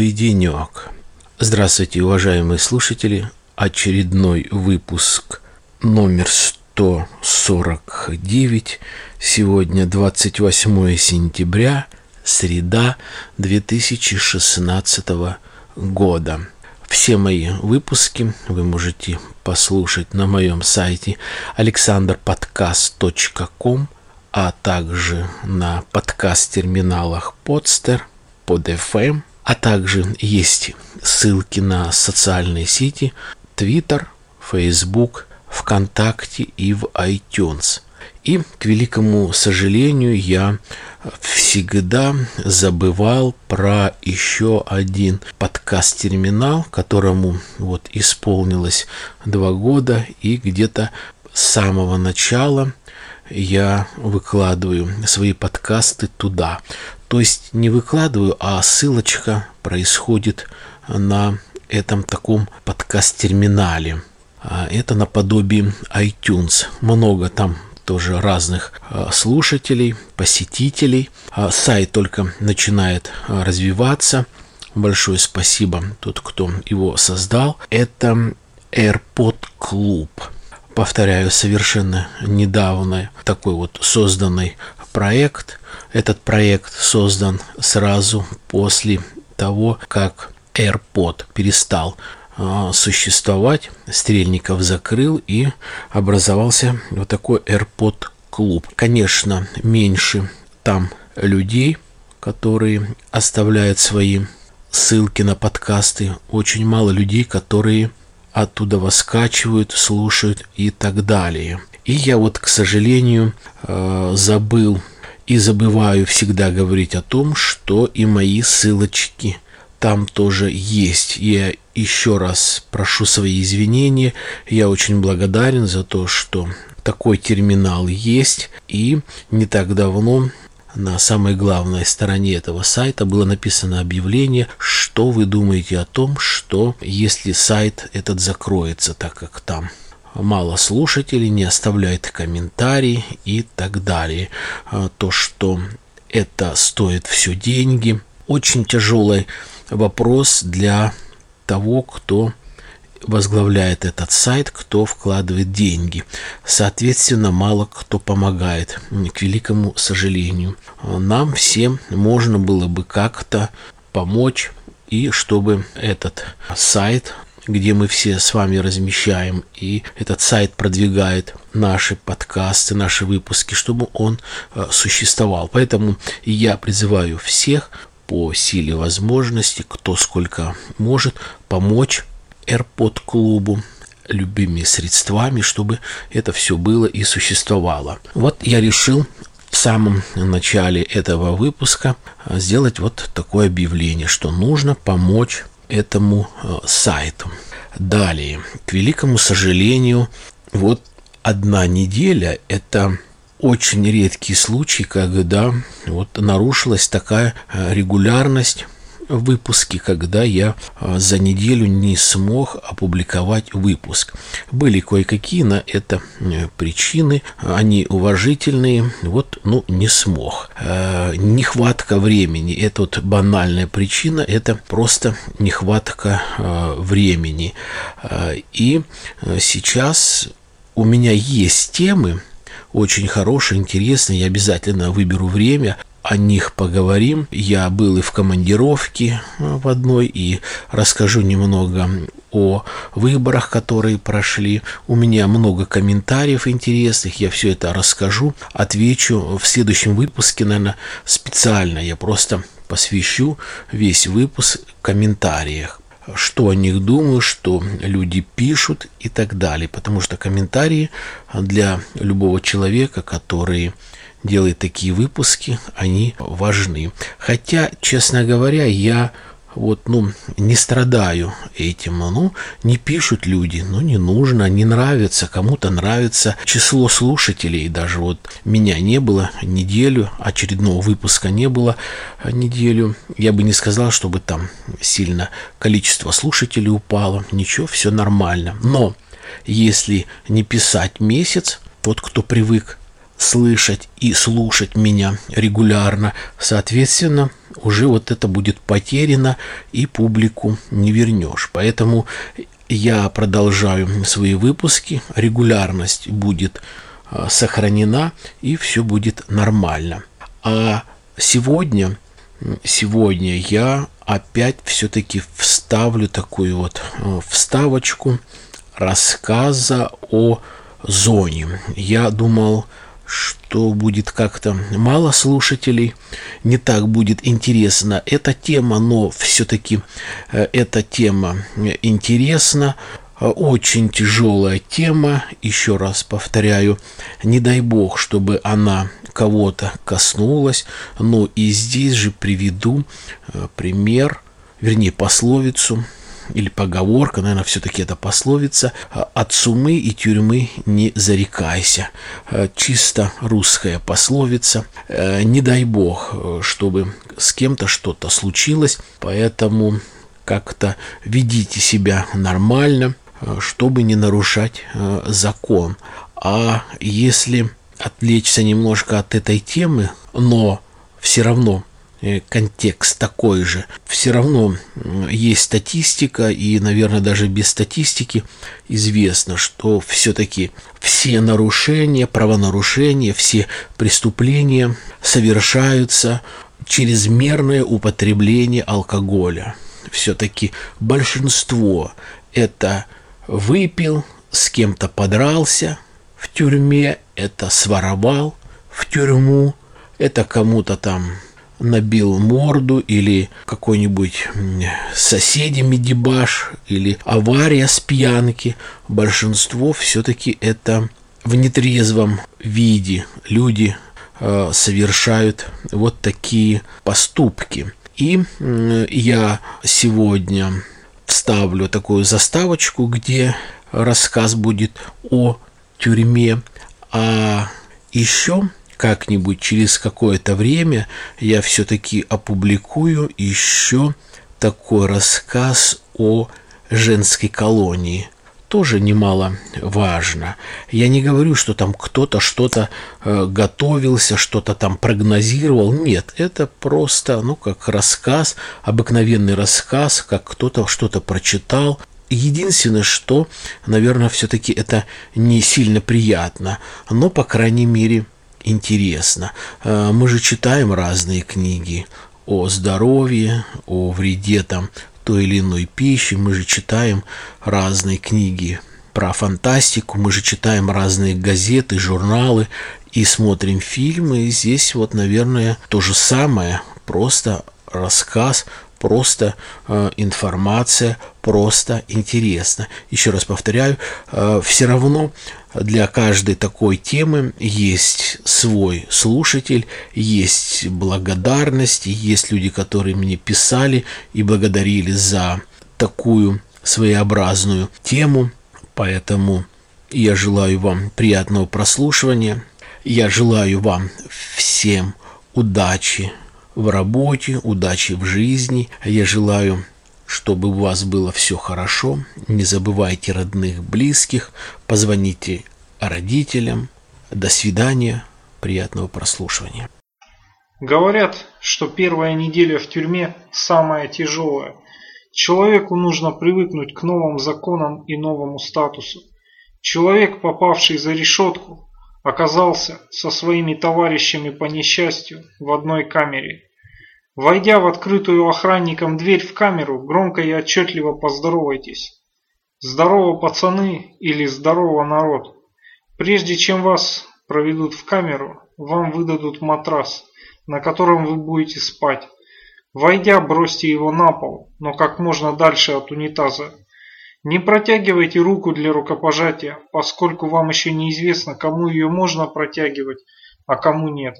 И денек. Здравствуйте, уважаемые слушатели. Очередной выпуск номер 149. Сегодня 28 сентября, среда 2016 года. Все мои выпуски вы можете послушать на моем сайте alexanderpodcast.com, а также на подкаст-терминалах Podster, PodFM, а также есть ссылки на социальные сети Twitter, Facebook, ВКонтакте и в iTunes. И, к великому сожалению, я всегда забывал про еще один подкаст-терминал, которому вот исполнилось два года, и где-то с самого начала я выкладываю свои подкасты туда. То есть не выкладываю, а ссылочка происходит на этом таком подкаст-терминале. А это наподобие iTunes. Много там тоже разных а, слушателей, посетителей. А сайт только начинает развиваться. Большое спасибо тот, кто его создал. Это AirPod Club повторяю, совершенно недавно такой вот созданный проект. Этот проект создан сразу после того, как AirPod перестал э, существовать, Стрельников закрыл и образовался вот такой AirPod клуб. Конечно, меньше там людей, которые оставляют свои ссылки на подкасты. Очень мало людей, которые оттуда воскачивают, слушают и так далее. И я вот, к сожалению, э, забыл и забываю всегда говорить о том, что и мои ссылочки там тоже есть. Я еще раз прошу свои извинения. Я очень благодарен за то, что такой терминал есть. И не так давно на самой главной стороне этого сайта было написано объявление, что вы думаете о том, что если сайт этот закроется, так как там мало слушателей, не оставляет комментарии и так далее. А, то, что это стоит все деньги. Очень тяжелый вопрос для того, кто возглавляет этот сайт, кто вкладывает деньги. Соответственно, мало кто помогает, к великому сожалению. Нам всем можно было бы как-то помочь, и чтобы этот сайт где мы все с вами размещаем, и этот сайт продвигает наши подкасты, наши выпуски, чтобы он э, существовал. Поэтому я призываю всех по силе возможности, кто сколько может, помочь AirPod клубу любыми средствами, чтобы это все было и существовало. Вот я решил в самом начале этого выпуска сделать вот такое объявление, что нужно помочь этому э, сайту. Далее, к великому сожалению, вот одна неделя – это очень редкий случай, когда вот нарушилась такая э, регулярность выпуски, когда я а, за неделю не смог опубликовать выпуск. Были кое-какие на это э, причины, они уважительные, вот, ну, не смог. Э, нехватка времени, это вот банальная причина, это просто нехватка э, времени. И сейчас у меня есть темы, очень хорошие, интересные. Я обязательно выберу время, о них поговорим. Я был и в командировке э, в одной, и расскажу немного о выборах, которые прошли. У меня много комментариев интересных, я все это расскажу, отвечу в следующем выпуске, наверное, специально. Я просто посвящу весь выпуск комментариях что о них думаю, что люди пишут и так далее. Потому что комментарии для любого человека, который делает такие выпуски, они важны. Хотя, честно говоря, я вот, ну, не страдаю этим, ну, не пишут люди, ну, не нужно, не нравится, кому-то нравится. Число слушателей, даже вот меня не было неделю, очередного выпуска не было неделю. Я бы не сказал, чтобы там сильно количество слушателей упало, ничего, все нормально. Но если не писать месяц, тот, кто привык слышать и слушать меня регулярно. Соответственно, уже вот это будет потеряно и публику не вернешь. Поэтому я продолжаю свои выпуски, регулярность будет а, сохранена и все будет нормально. А сегодня, сегодня я опять все-таки вставлю такую вот а, вставочку рассказа о зоне. Я думал, что будет как-то. Мало слушателей, не так будет интересна эта тема, но все-таки э, эта тема интересна. Очень тяжелая тема, еще раз повторяю, не дай бог, чтобы она кого-то коснулась, но и здесь же приведу э, пример, вернее пословицу, или поговорка, наверное, все-таки это пословица, от сумы и тюрьмы не зарекайся. Э, чисто русская пословица. Э, не дай бог, э, чтобы с кем-то что-то случилось, поэтому как-то ведите себя нормально, чтобы не нарушать закон. А если отвлечься немножко от этой темы, но все равно контекст такой же. Все равно есть статистика, и, наверное, даже без статистики известно, что все-таки все нарушения, правонарушения, все преступления совершаются чрезмерное употребление алкоголя. Все-таки большинство это выпил, с кем-то подрался в тюрьме, это своровал в тюрьму, это кому-то там набил морду или какой-нибудь соседями дебаш или авария с пьянки. Большинство все-таки это в нетрезвом виде люди э, совершают вот такие поступки. И э, я сегодня вставлю такую заставочку, где рассказ будет о тюрьме. А еще как-нибудь через какое-то время я все-таки опубликую еще такой рассказ о женской колонии. Тоже немало важно. Я не говорю, что там кто-то что-то э, готовился, что-то там прогнозировал. Нет, это просто, ну, как рассказ, обыкновенный рассказ, как кто-то что-то прочитал, Единственное, что, наверное, все-таки это не сильно приятно, но, по крайней мере, интересно. Э, мы же читаем разные книги о здоровье, о вреде там той или иной пищи. Мы же читаем разные книги про фантастику, мы же читаем разные газеты, журналы и смотрим фильмы. И здесь вот, наверное, то же самое, просто рассказ просто э, информация, просто интересно. Еще раз повторяю, э, все равно для каждой такой темы есть свой слушатель, есть благодарность, есть люди, которые мне писали и благодарили за такую своеобразную тему. Поэтому я желаю вам приятного прослушивания. Я желаю вам всем удачи, в работе, удачи в жизни. Я желаю, чтобы у вас было все хорошо. Не забывайте родных, близких. Позвоните родителям. До свидания. Приятного прослушивания. Говорят, что первая неделя в тюрьме самая тяжелая. Человеку нужно привыкнуть к новым законам и новому статусу. Человек, попавший за решетку, оказался со своими товарищами по несчастью в одной камере. Войдя в открытую охранником дверь в камеру, громко и отчетливо поздоровайтесь. Здорово, пацаны, или здорово, народ. Прежде чем вас проведут в камеру, вам выдадут матрас, на котором вы будете спать. Войдя, бросьте его на пол, но как можно дальше от унитаза. Не протягивайте руку для рукопожатия, поскольку вам еще неизвестно, кому ее можно протягивать, а кому нет.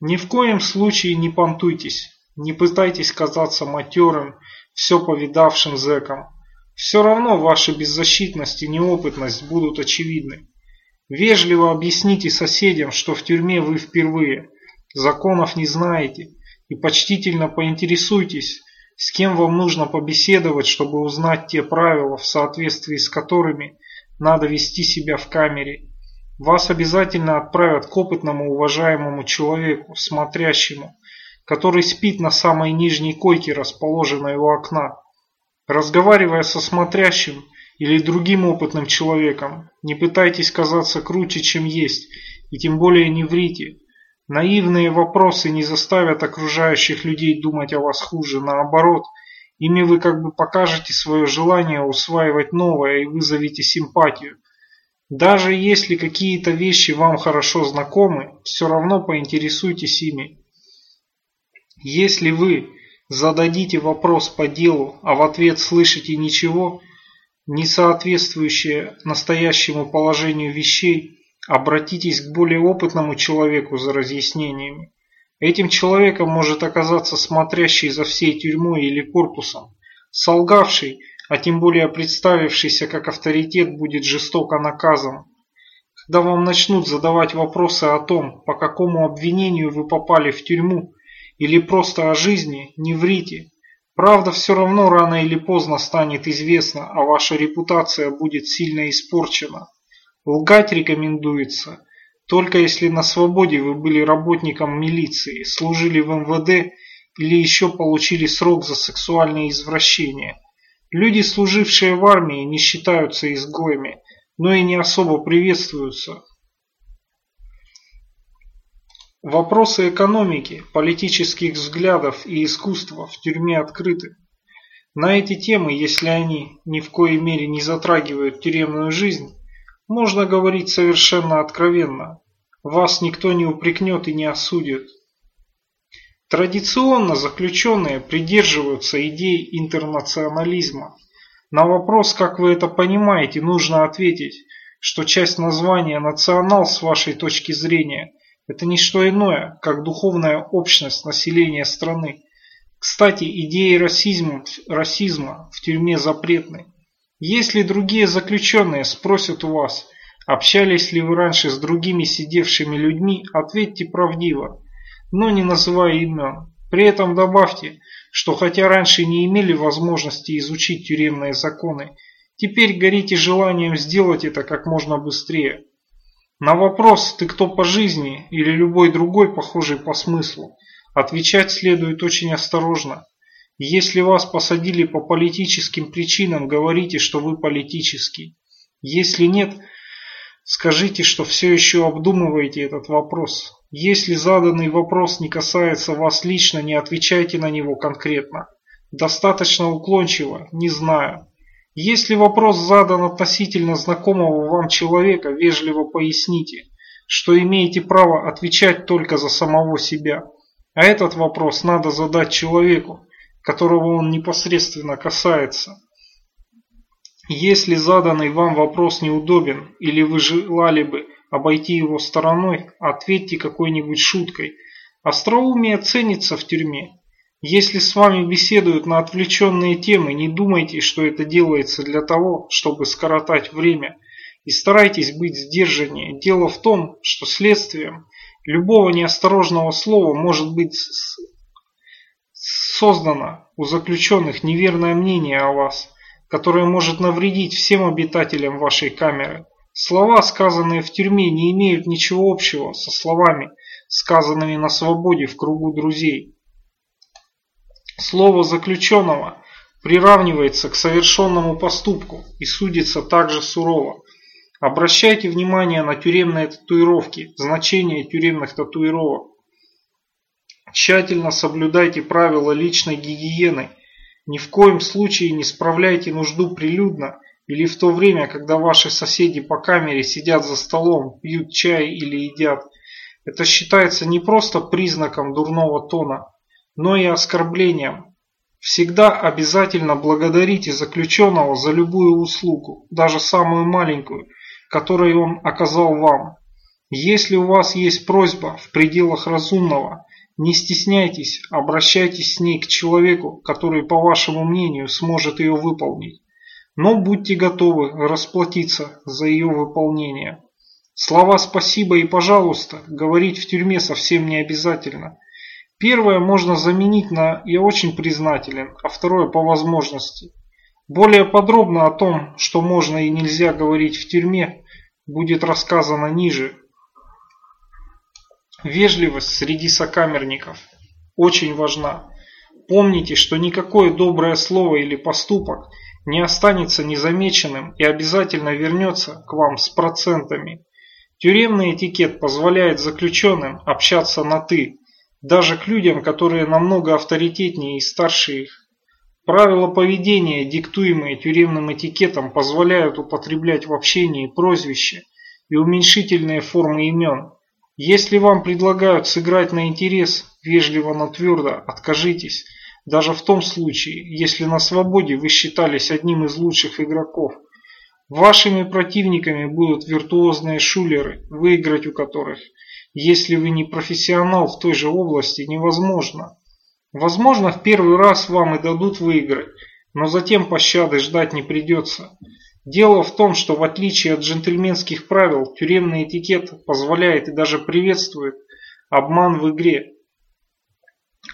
Ни в коем случае не понтуйтесь, не пытайтесь казаться матерым, все повидавшим зэком. Все равно ваша беззащитность и неопытность будут очевидны. Вежливо объясните соседям, что в тюрьме вы впервые, законов не знаете, и почтительно поинтересуйтесь, с кем вам нужно побеседовать, чтобы узнать те правила, в соответствии с которыми надо вести себя в камере. вас обязательно отправят к опытному уважаемому человеку, смотрящему, который спит на самой нижней койке, расположенной у окна. Разговаривая со смотрящим или другим опытным человеком, не пытайтесь казаться круче, чем есть, и тем более не врите. Наивные вопросы не заставят окружающих людей думать о вас хуже, наоборот, ими вы как бы покажете свое желание усваивать новое и вызовете симпатию. Даже если какие-то вещи вам хорошо знакомы, все равно поинтересуйтесь ими. Если вы зададите вопрос по делу, а в ответ слышите ничего, не соответствующее настоящему положению вещей, обратитесь к более опытному человеку за разъяснениями. Этим человеком может оказаться смотрящий за всей тюрьмой или корпусом, солгавший, а тем более представившийся как авторитет будет жестоко наказан. Когда вам начнут задавать вопросы о том, по какому обвинению вы попали в тюрьму, или просто о жизни, не врите. Правда все равно рано или поздно станет известна, а ваша репутация будет сильно испорчена. Лгать рекомендуется, только если на свободе вы были работником милиции, служили в МВД или еще получили срок за сексуальные извращения. Люди, служившие в армии, не считаются изгоями, но и не особо приветствуются. Вопросы экономики, политических взглядов и искусства в тюрьме открыты. На эти темы, если они ни в коей мере не затрагивают тюремную жизнь, можно говорить совершенно откровенно. Вас никто не упрекнет и не осудит. Традиционно заключенные придерживаются идей интернационализма. На вопрос, как вы это понимаете, нужно ответить, что часть названия «национал» с вашей точки зрения – это не что иное, как духовная общность населения страны. Кстати, идеи расизма, расизма в тюрьме запретны. Если другие заключенные спросят у вас, общались ли вы раньше с другими сидевшими людьми, ответьте правдиво, но не называя имен. При этом добавьте, что хотя раньше не имели возможности изучить тюремные законы, теперь горите желанием сделать это как можно быстрее. На вопрос «ты кто по жизни» или любой другой похожий по смыслу отвечать следует очень осторожно. Если вас посадили по политическим причинам, говорите, что вы политический. Если нет, скажите, что все еще обдумываете этот вопрос. Если заданный вопрос не касается вас лично, не отвечайте на него конкретно. Достаточно уклончиво, не знаю. Если вопрос задан относительно знакомого вам человека, вежливо поясните, что имеете право отвечать только за самого себя. А этот вопрос надо задать человеку, которого он непосредственно касается. Если заданный вам вопрос неудобен или вы желали бы обойти его стороной, ответьте какой-нибудь шуткой. Остроумие ценится в тюрьме. Если с вами беседуют на отвлеченные темы, не думайте, что это делается для того, чтобы скоротать время. И старайтесь быть сдержаннее. Дело в том, что следствием любого неосторожного слова может быть создано у заключенных неверное мнение о вас, которое может навредить всем обитателям вашей камеры. Слова, сказанные в тюрьме, не имеют ничего общего со словами, сказанными на свободе в кругу друзей. Слово заключенного приравнивается к совершенному поступку и судится также сурово. Обращайте внимание на тюремные татуировки, значение тюремных татуировок. Тщательно соблюдайте правила личной гигиены. Ни в коем случае не справляйте нужду прилюдно или в то время, когда ваши соседи по камере сидят за столом, пьют чай или едят. Это считается не просто признаком дурного тона, но и оскорблением. Всегда обязательно благодарите заключенного за любую услугу, даже самую маленькую, которую он оказал вам. Если у вас есть просьба в пределах разумного, не стесняйтесь, обращайтесь с ней к человеку, который, по вашему мнению, сможет ее выполнить. Но будьте готовы расплатиться за ее выполнение. Слова «спасибо» и «пожалуйста» говорить в тюрьме совсем не обязательно. Первое можно заменить на «я очень признателен», а второе по возможности. Более подробно о том, что можно и нельзя говорить в тюрьме, будет рассказано ниже. Вежливость среди сокамерников очень важна. Помните, что никакое доброе слово или поступок не останется незамеченным и обязательно вернется к вам с процентами. Тюремный этикет позволяет заключенным общаться на «ты», даже к людям, которые намного авторитетнее и старше их. Правила поведения, диктуемые тюремным этикетом, позволяют употреблять в общении прозвища и уменьшительные формы имен. Если вам предлагают сыграть на интерес, вежливо, но твердо откажитесь, даже в том случае, если на свободе вы считались одним из лучших игроков. Вашими противниками будут виртуозные шулеры, выиграть у которых, если вы не профессионал в той же области, невозможно. Возможно, в первый раз вам и дадут выиграть, но затем пощады ждать не придется. Дело в том, что в отличие от джентльменских правил, тюремный этикет позволяет и даже приветствует обман в игре.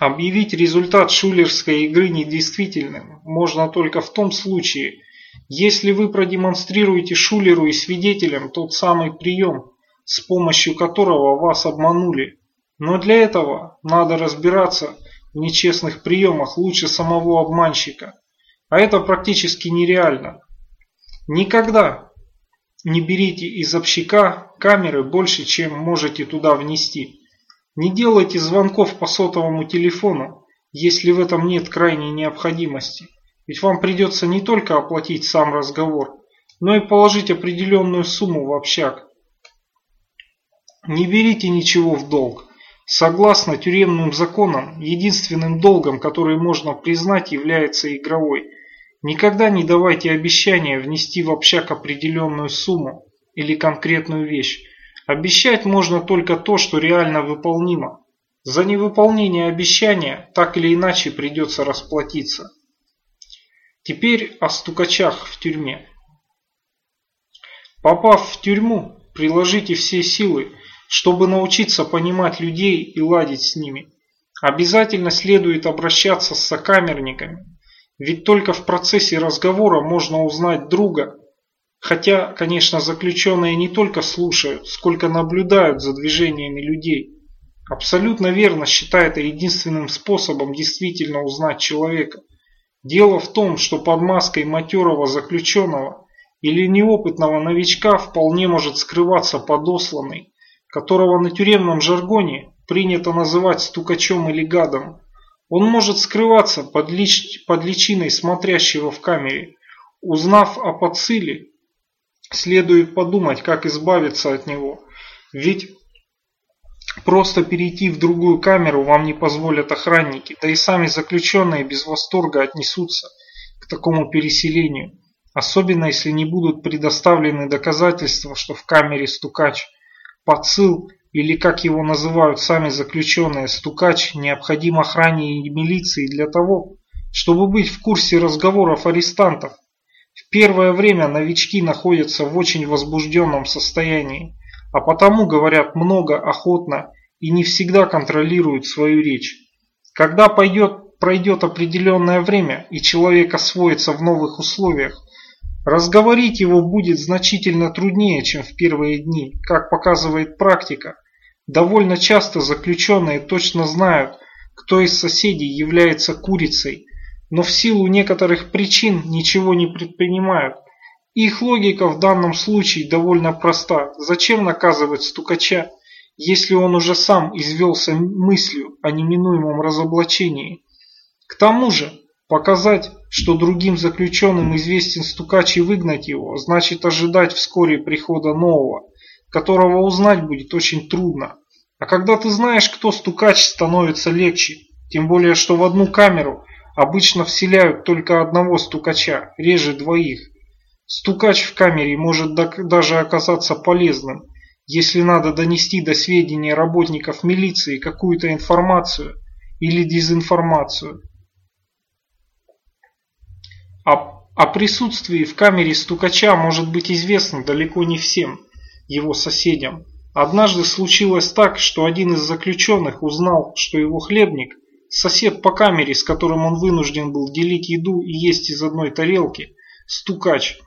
Объявить результат шулерской игры недействительным можно только в том случае, если вы продемонстрируете шулеру и свидетелям тот самый прием, с помощью которого вас обманули. Но для этого надо разбираться в нечестных приемах лучше самого обманщика. А это практически нереально. Никогда не берите из общака камеры больше, чем можете туда внести. Не делайте звонков по сотовому телефону, если в этом нет крайней необходимости. Ведь вам придется не только оплатить сам разговор, но и положить определенную сумму в общак. Не берите ничего в долг. Согласно тюремным законам, единственным долгом, который можно признать, является игровой. Никогда не давайте обещания внести в общак определенную сумму или конкретную вещь. Обещать можно только то, что реально выполнимо. За невыполнение обещания так или иначе придется расплатиться. Теперь о стукачах в тюрьме. Попав в тюрьму, приложите все силы, чтобы научиться понимать людей и ладить с ними, обязательно следует обращаться с сокамерниками, ведь только в процессе разговора можно узнать друга, хотя, конечно, заключенные не только слушают, сколько наблюдают за движениями людей. Абсолютно верно считает это единственным способом действительно узнать человека. Дело в том, что под маской матерого заключенного или неопытного новичка вполне может скрываться подосланный, которого на тюремном жаргоне принято называть стукачом или гадом. Он может скрываться под, лич... под личиной смотрящего в камере. Узнав о подсыле, следует подумать, как избавиться от него. Ведь просто перейти в другую камеру вам не позволят охранники, да и сами заключенные без восторга отнесутся к такому переселению. Особенно если не будут предоставлены доказательства, что в камере стукач – Подсыл, или как его называют сами заключенные, стукач, необходим охране и милиции для того, чтобы быть в курсе разговоров арестантов. В первое время новички находятся в очень возбужденном состоянии, а потому говорят много, охотно и не всегда контролируют свою речь. Когда пойдет, пройдет определенное время и человек освоится в новых условиях, Разговорить его будет значительно труднее, чем в первые дни, как показывает практика. Довольно часто заключенные точно знают, кто из соседей является курицей, но в силу некоторых причин ничего не предпринимают. Их логика в данном случае довольно проста. Зачем наказывать стукача, если он уже сам извелся мыслью о неминуемом разоблачении? К тому же, Показать, что другим заключенным известен стукач и выгнать его, значит ожидать вскоре прихода нового, которого узнать будет очень трудно. А когда ты знаешь, кто стукач, становится легче. Тем более, что в одну камеру обычно вселяют только одного стукача, реже двоих. Стукач в камере может даже оказаться полезным, если надо донести до сведения работников милиции какую-то информацию или дезинформацию. О, о присутствии в камере стукача может быть известно далеко не всем его соседям. Однажды случилось так, что один из заключенных узнал, что его хлебник, сосед по камере, с которым он вынужден был делить еду и есть из одной тарелки, стукач.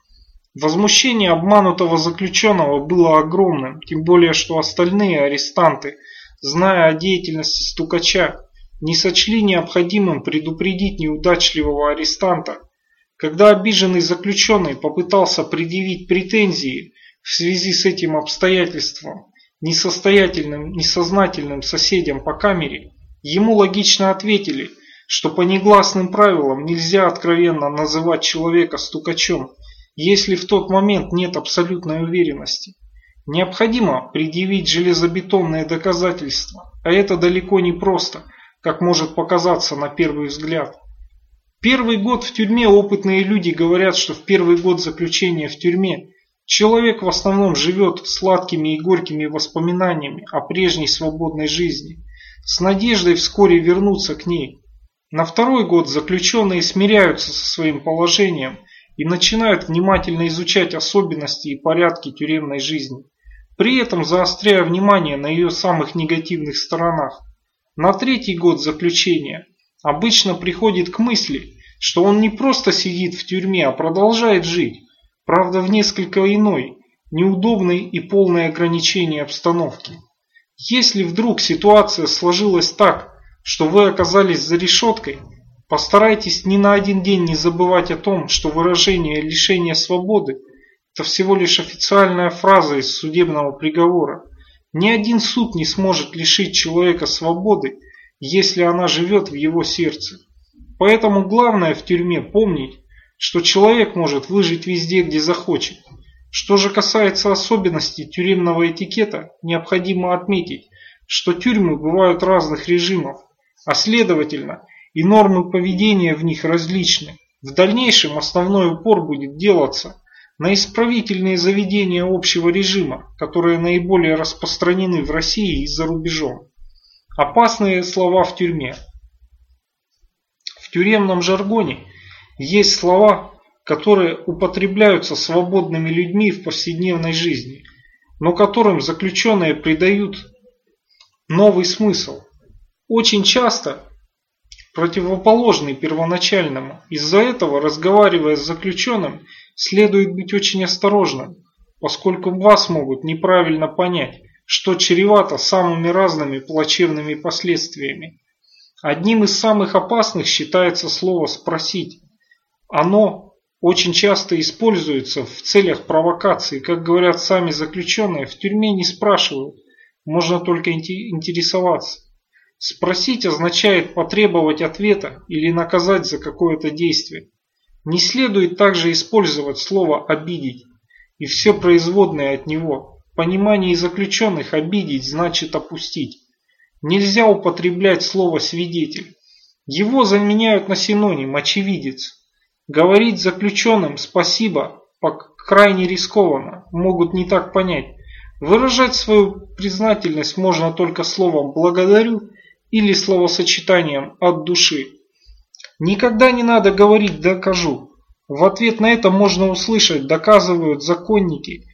Возмущение обманутого заключенного было огромным, тем более что остальные арестанты, зная о деятельности стукача, не сочли необходимым предупредить неудачливого арестанта. Когда обиженный заключенный попытался предъявить претензии в связи с этим обстоятельством несостоятельным, несознательным соседям по камере, ему логично ответили, что по негласным правилам нельзя откровенно называть человека стукачом, если в тот момент нет абсолютной уверенности. Необходимо предъявить железобетонные доказательства, а это далеко не просто, как может показаться на первый взгляд. Первый год в тюрьме опытные люди говорят, что в первый год заключения в тюрьме человек в основном живет сладкими и горькими воспоминаниями о прежней свободной жизни, с надеждой вскоре вернуться к ней. На второй год заключенные смиряются со своим положением и начинают внимательно изучать особенности и порядки тюремной жизни при этом заостряя внимание на ее самых негативных сторонах. На третий год заключения обычно приходит к мысли, что он не просто сидит в тюрьме, а продолжает жить, правда в несколько иной, неудобной и полной ограничения обстановки. Если вдруг ситуация сложилась так, что вы оказались за решеткой, постарайтесь ни на один день не забывать о том, что выражение лишения свободы – это всего лишь официальная фраза из судебного приговора. Ни один суд не сможет лишить человека свободы, если она живет в его сердце. Поэтому главное в тюрьме помнить, что человек может выжить везде, где захочет. Что же касается особенностей тюремного этикета, необходимо отметить, что тюрьмы бывают разных режимов, а следовательно и нормы поведения в них различны. В дальнейшем основной упор будет делаться на исправительные заведения общего режима, которые наиболее распространены в России и за рубежом. Опасные слова в тюрьме. В тюремном жаргоне есть слова, которые употребляются свободными людьми в повседневной жизни, но которым заключенные придают новый смысл. Очень часто противоположный первоначальному. Из-за этого, разговаривая с заключенным, следует быть очень осторожным, поскольку вас могут неправильно понять, что чревато самыми разными плачевными последствиями. Одним из самых опасных считается слово «спросить». Оно очень часто используется в целях провокации. Как говорят сами заключенные, в тюрьме не спрашивают, можно только интересоваться. Спросить означает потребовать ответа или наказать за какое-то действие. Не следует также использовать слово «обидеть» и все производные от него. В понимании заключенных обидеть значит опустить. Нельзя употреблять слово «свидетель». Его заменяют на синоним «очевидец». Говорить заключенным «спасибо» крайне рискованно, могут не так понять. Выражать свою признательность можно только словом «благодарю» или словосочетанием «от души». Никогда не надо говорить «докажу». В ответ на это можно услышать «доказывают законники».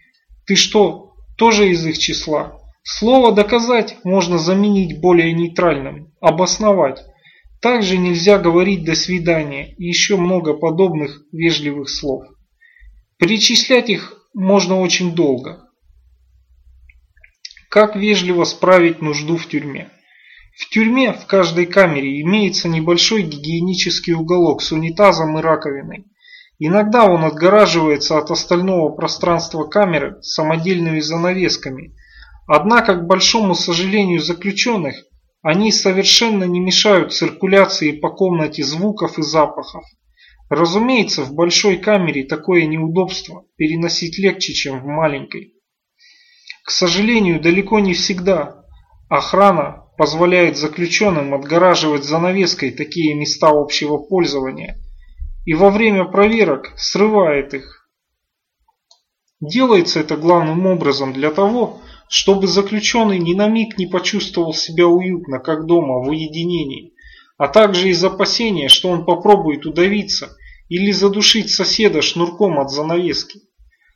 Ты что, тоже из их числа? Слово «доказать» можно заменить более нейтральным «обосновать». Также нельзя говорить «до свидания» и еще много подобных вежливых слов. Перечислять их можно очень долго. Как вежливо справить нужду в тюрьме? В тюрьме в каждой камере имеется небольшой гигиенический уголок с унитазом и раковиной. Иногда он отгораживается от остального пространства камеры самодельными занавесками. Однако, к большому сожалению заключенных, они совершенно не мешают циркуляции по комнате звуков и запахов. Разумеется, в большой камере такое неудобство переносить легче, чем в маленькой. К сожалению, далеко не всегда охрана позволяет заключенным отгораживать занавеской такие места общего пользования и во время проверок срывает их. Делается это главным образом для того, чтобы заключенный ни на миг не почувствовал себя уютно, как дома, в уединении, а также из опасения, что он попробует удавиться или задушить соседа шнурком от занавески.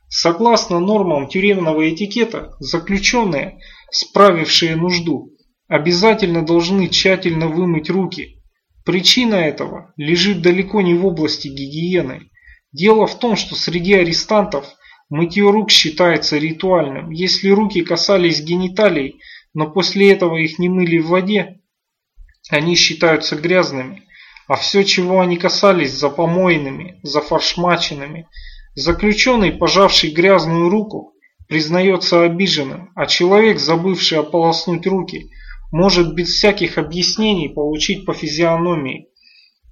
Согласно нормам тюремного этикета, заключенные, справившие нужду, обязательно должны тщательно вымыть руки. Причина этого лежит далеко не в области гигиены. Дело в том, что среди арестантов мытье рук считается ритуальным. Если руки касались гениталий, но после этого их не мыли в воде, они считаются грязными. А все, чего они касались, запомоенными, зафаршмаченными. Заключенный, пожавший грязную руку, признается обиженным, а человек, забывший ополоснуть руки, может без всяких объяснений получить по физиономии.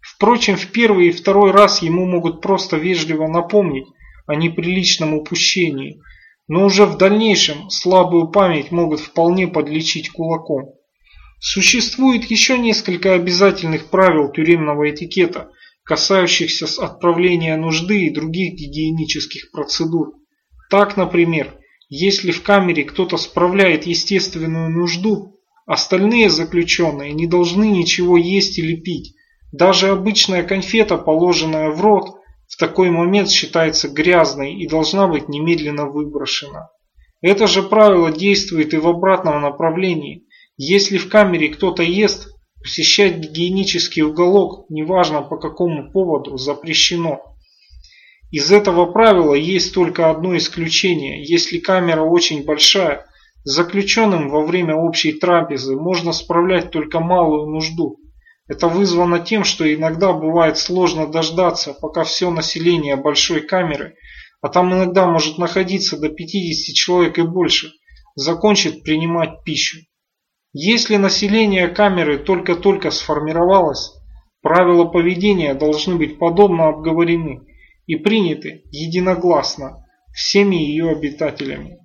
Впрочем, в первый и второй раз ему могут просто вежливо напомнить о неприличном упущении, но уже в дальнейшем слабую память могут вполне подлечить кулаком. Существует еще несколько обязательных правил тюремного этикета, касающихся отправления нужды и других гигиенических процедур. Так, например, если в камере кто-то справляет естественную нужду, остальные заключенные не должны ничего есть или пить, даже обычная конфета, положенная в рот, в такой момент считается грязной и должна быть немедленно выброшена. Это же правило действует и в обратном направлении. Если в камере кто-то ест, посещать гигиенический уголок, неважно по какому поводу, запрещено. Из этого правила есть только одно исключение. Если камера очень большая, заключенным во время общей трапезы можно справлять только малую нужду. Это вызвано тем, что иногда бывает сложно дождаться, пока все население большой камеры, а там иногда может находиться до 50 человек и больше, закончит принимать пищу. Если население камеры только-только сформировалось, правила поведения должны быть подобно обговорены и приняты единогласно всеми ее обитателями.